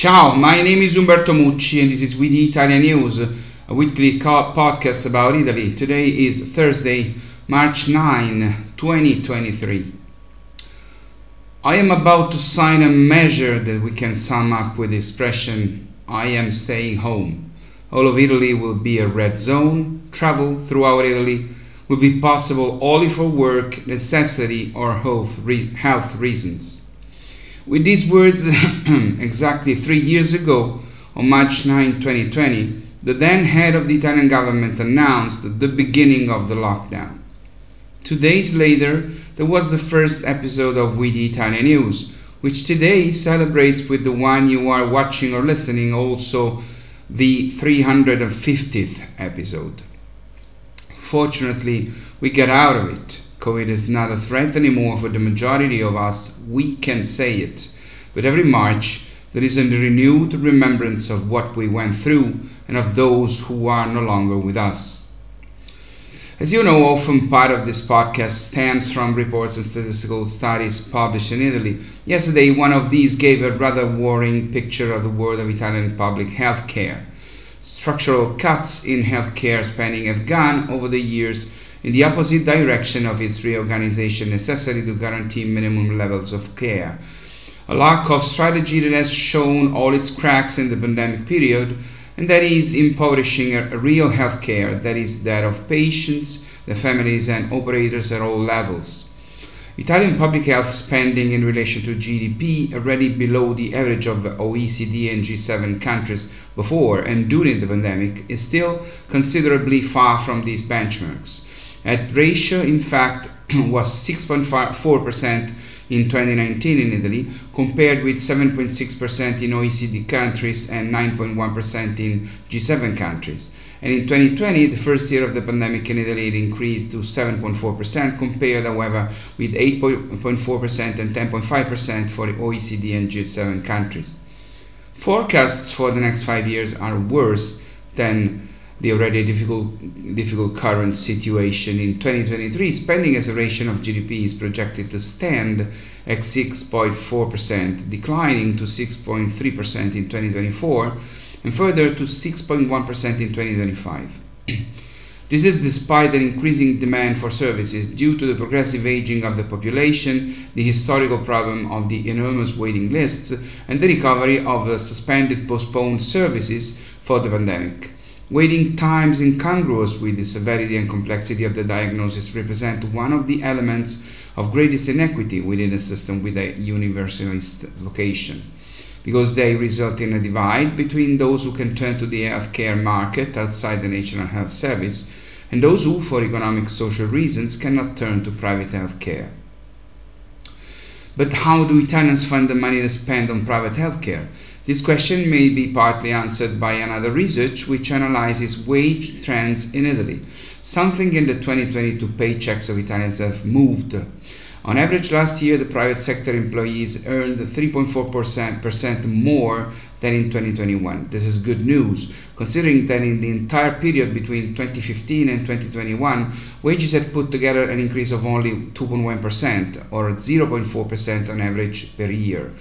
Ciao, my name is Umberto Mucci and this is We the Italian News, a weekly podcast about Italy. Today is Thursday, March 9, 2023. I am about to sign a measure that we can sum up with the expression I am staying home. All of Italy will be a red zone. Travel throughout Italy will be possible only for work, necessity, or health, re- health reasons. With these words, exactly three years ago, on March 9, 2020, the then head of the Italian government announced the beginning of the lockdown. Two days later, there was the first episode of We the Italian News, which today celebrates with the one you are watching or listening also the 350th episode. Fortunately, we get out of it. COVID is not a threat anymore for the majority of us, we can say it. But every March, there is a renewed remembrance of what we went through and of those who are no longer with us. As you know, often part of this podcast stems from reports and statistical studies published in Italy. Yesterday, one of these gave a rather worrying picture of the world of Italian public health care. Structural cuts in healthcare spending have gone over the years in the opposite direction of its reorganization necessary to guarantee minimum levels of care. A lack of strategy that has shown all its cracks in the pandemic period, and that is impoverishing a, real healthcare that is that of patients, the families, and operators at all levels. Italian public health spending in relation to GDP already below the average of OECD and G7 countries before and during the pandemic is still considerably far from these benchmarks. That ratio, in fact, was 6.4% in 2019 in Italy, compared with 7.6% in OECD countries and 9.1% in G7 countries. And in 2020, the first year of the pandemic in Italy, it increased to 7.4%, compared, however, with 8.4% and 10.5% for OECD and G7 countries. Forecasts for the next five years are worse than the already difficult, difficult current situation. In 2023, spending as a ratio of GDP is projected to stand at 6.4%, declining to 6.3% in 2024 and further to 6.1% in 2025. This is despite an increasing demand for services due to the progressive aging of the population, the historical problem of the enormous waiting lists, and the recovery of the suspended postponed services for the pandemic. Waiting times incongruous with the severity and complexity of the diagnosis represent one of the elements of greatest inequity within a system with a universalist vocation, because they result in a divide between those who can turn to the healthcare market outside the National Health Service and those who, for economic social reasons, cannot turn to private health care. But how do Italians find the money to spend on private health care? This question may be partly answered by another research which analyzes wage trends in Italy. Something in the 2022 paychecks of Italians have moved. On average, last year, the private sector employees earned 3.4% more than in 2021. This is good news, considering that in the entire period between 2015 and 2021, wages had put together an increase of only 2.1%, or 0.4% on average per year.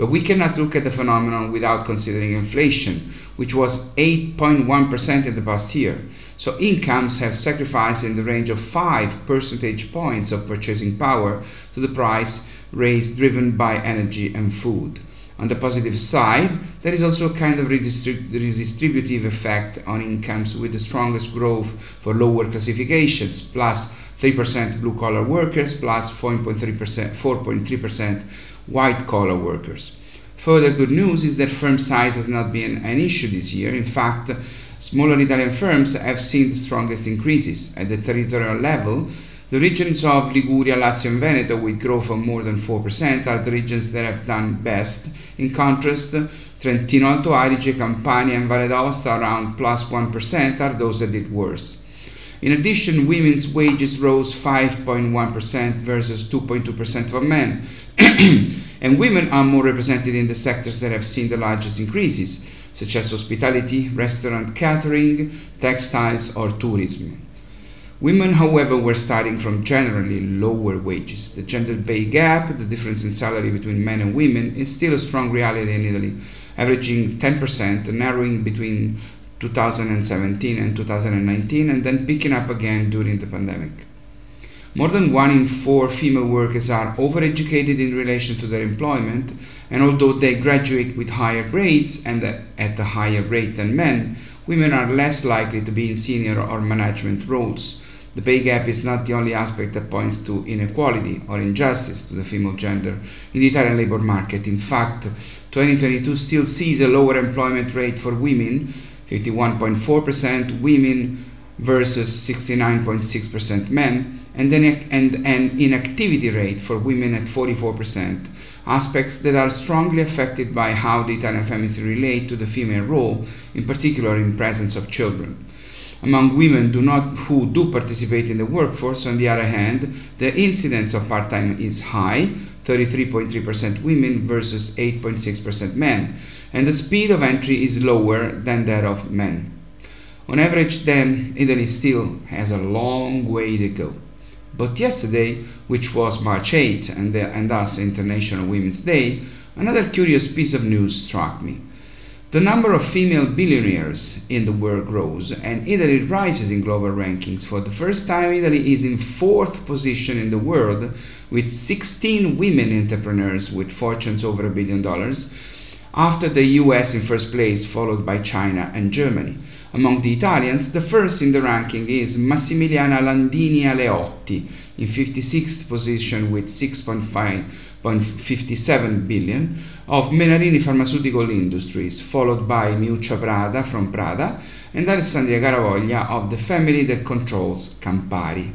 But we cannot look at the phenomenon without considering inflation, which was 8.1% in the past year. So incomes have sacrificed in the range of 5 percentage points of purchasing power to the price raise driven by energy and food. On the positive side, there is also a kind of redistrib- redistributive effect on incomes with the strongest growth for lower classifications, plus 3% blue collar workers, plus 4.3%, 4.3% white collar workers. Further good news is that firm size has not been an issue this year. In fact, smaller Italian firms have seen the strongest increases. At the territorial level, the regions of Liguria, Lazio, and Veneto, with growth of more than 4%, are the regions that have done best. In contrast, Trentino Alto Adige, Campania, and Valle d'Aosta, around plus 1, are those that did worse. In addition, women's wages rose 5.1% versus 2.2% for men. and women are more represented in the sectors that have seen the largest increases, such as hospitality, restaurant catering, textiles, or tourism. Women, however, were starting from generally lower wages. The gender pay gap, the difference in salary between men and women, is still a strong reality in Italy, averaging 10%, narrowing between 2017 and 2019, and then picking up again during the pandemic. More than one in four female workers are overeducated in relation to their employment, and although they graduate with higher grades and at a higher rate than men, women are less likely to be in senior or management roles. The pay gap is not the only aspect that points to inequality or injustice to the female gender in the Italian labor market. In fact, 2022 still sees a lower employment rate for women, 51.4% women versus 69.6% men, and, then, and an inactivity rate for women at 44%, aspects that are strongly affected by how the Italian families relate to the female role, in particular in presence of children. Among women do not, who do participate in the workforce, on the other hand, the incidence of part time is high 33.3% women versus 8.6% men, and the speed of entry is lower than that of men. On average, then, Italy still has a long way to go. But yesterday, which was March 8 and, the, and thus International Women's Day, another curious piece of news struck me. The number of female billionaires in the world grows, and Italy rises in global rankings. For the first time, Italy is in fourth position in the world, with 16 women entrepreneurs with fortunes over a billion dollars, after the US in first place, followed by China and Germany. Among the Italians, the first in the ranking is Massimiliana Landini Aleotti, in 56th position with 6.57 billion, of Menarini Pharmaceutical Industries, followed by Miuccia Prada from Prada and Alessandra Garavoglia of the family that controls Campari.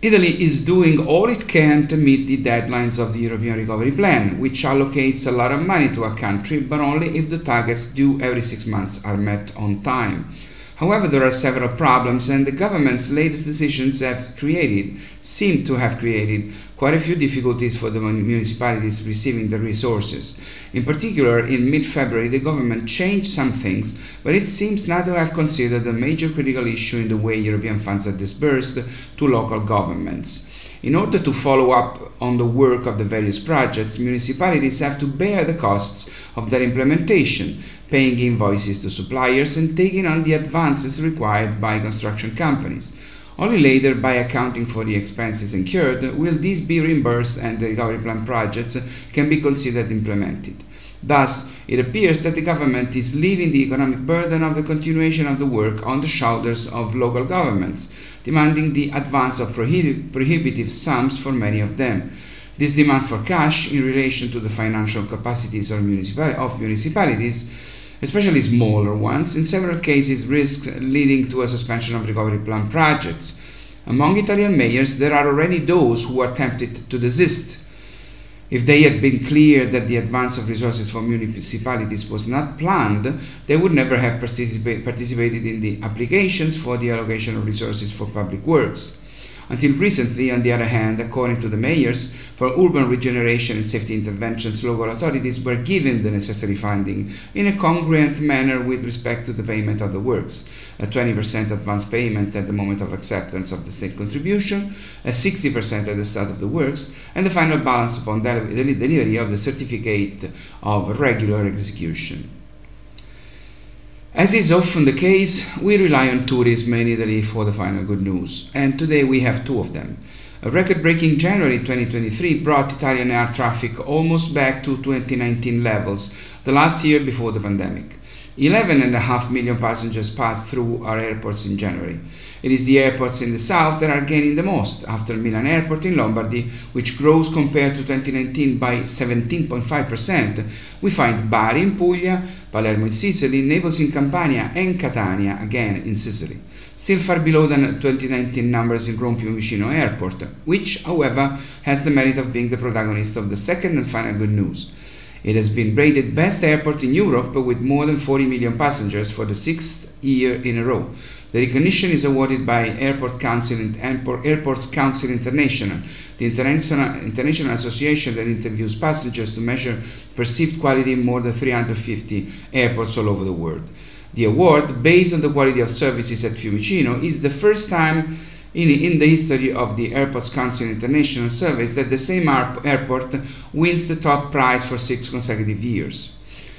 Italy is doing all it can to meet the deadlines of the European Recovery Plan, which allocates a lot of money to a country, but only if the targets due every six months are met on time. However, there are several problems, and the government's latest decisions have created, seem to have created, quite a few difficulties for the municipalities receiving the resources. In particular, in mid February, the government changed some things, but it seems not to have considered a major critical issue in the way European funds are disbursed to local governments. In order to follow up on the work of the various projects, municipalities have to bear the costs of their implementation, paying invoices to suppliers and taking on the advances required by construction companies. Only later, by accounting for the expenses incurred, will these be reimbursed and the recovery plan projects can be considered implemented. Thus, it appears that the government is leaving the economic burden of the continuation of the work on the shoulders of local governments, demanding the advance of prohibitive sums for many of them. This demand for cash in relation to the financial capacities of, municipal- of municipalities especially smaller ones, in several cases risks leading to a suspension of recovery plan projects. Among Italian mayors, there are already those who are tempted to desist. If they had been clear that the advance of resources for municipalities was not planned, they would never have participa- participated in the applications for the allocation of resources for public works. Until recently, on the other hand, according to the mayors, for urban regeneration and safety interventions, local authorities were given the necessary funding in a congruent manner with respect to the payment of the works. A 20% advance payment at the moment of acceptance of the state contribution, a 60% at the start of the works, and the final balance upon delivery of the certificate of regular execution. As is often the case, we rely on tourism in Italy for the final good news, and today we have two of them. A record breaking January 2023 brought Italian air traffic almost back to 2019 levels, the last year before the pandemic. 11.5 million passengers passed through our airports in January. It is the airports in the south that are gaining the most, after Milan Airport in Lombardy, which grows compared to 2019 by 17.5%. We find Bari in Puglia, Palermo in Sicily, Naples in Campania, and Catania, again in Sicily. Still far below the 2019 numbers in Rome Fiumicino Airport, which, however, has the merit of being the protagonist of the second and final good news. It has been rated best airport in Europe with more than 40 million passengers for the sixth year in a row. The recognition is awarded by Airport Council Airports Council International, the international, international association that interviews passengers to measure perceived quality in more than 350 airports all over the world. The award, based on the quality of services at Fiumicino, is the first time in, in the history of the Airports Council International Service that the same airport wins the top prize for six consecutive years.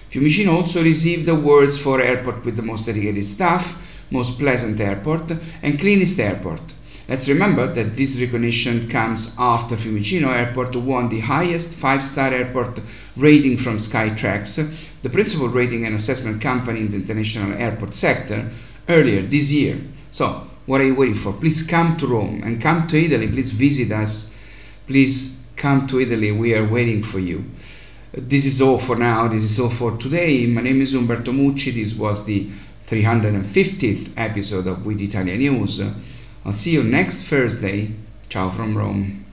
Fiumicino also received awards for airport with the most dedicated staff, most pleasant airport, and cleanest airport. Let's remember that this recognition comes after Fiumicino Airport won the highest five-star airport rating from Skytrax, the principal rating and assessment company in the international airport sector, earlier this year. So, what are you waiting for? Please come to Rome and come to Italy. Please visit us. Please come to Italy. We are waiting for you. This is all for now. This is all for today. My name is Umberto Mucci. This was the 350th episode of We the Italian News. I'll see you next Thursday. Ciao from Rome.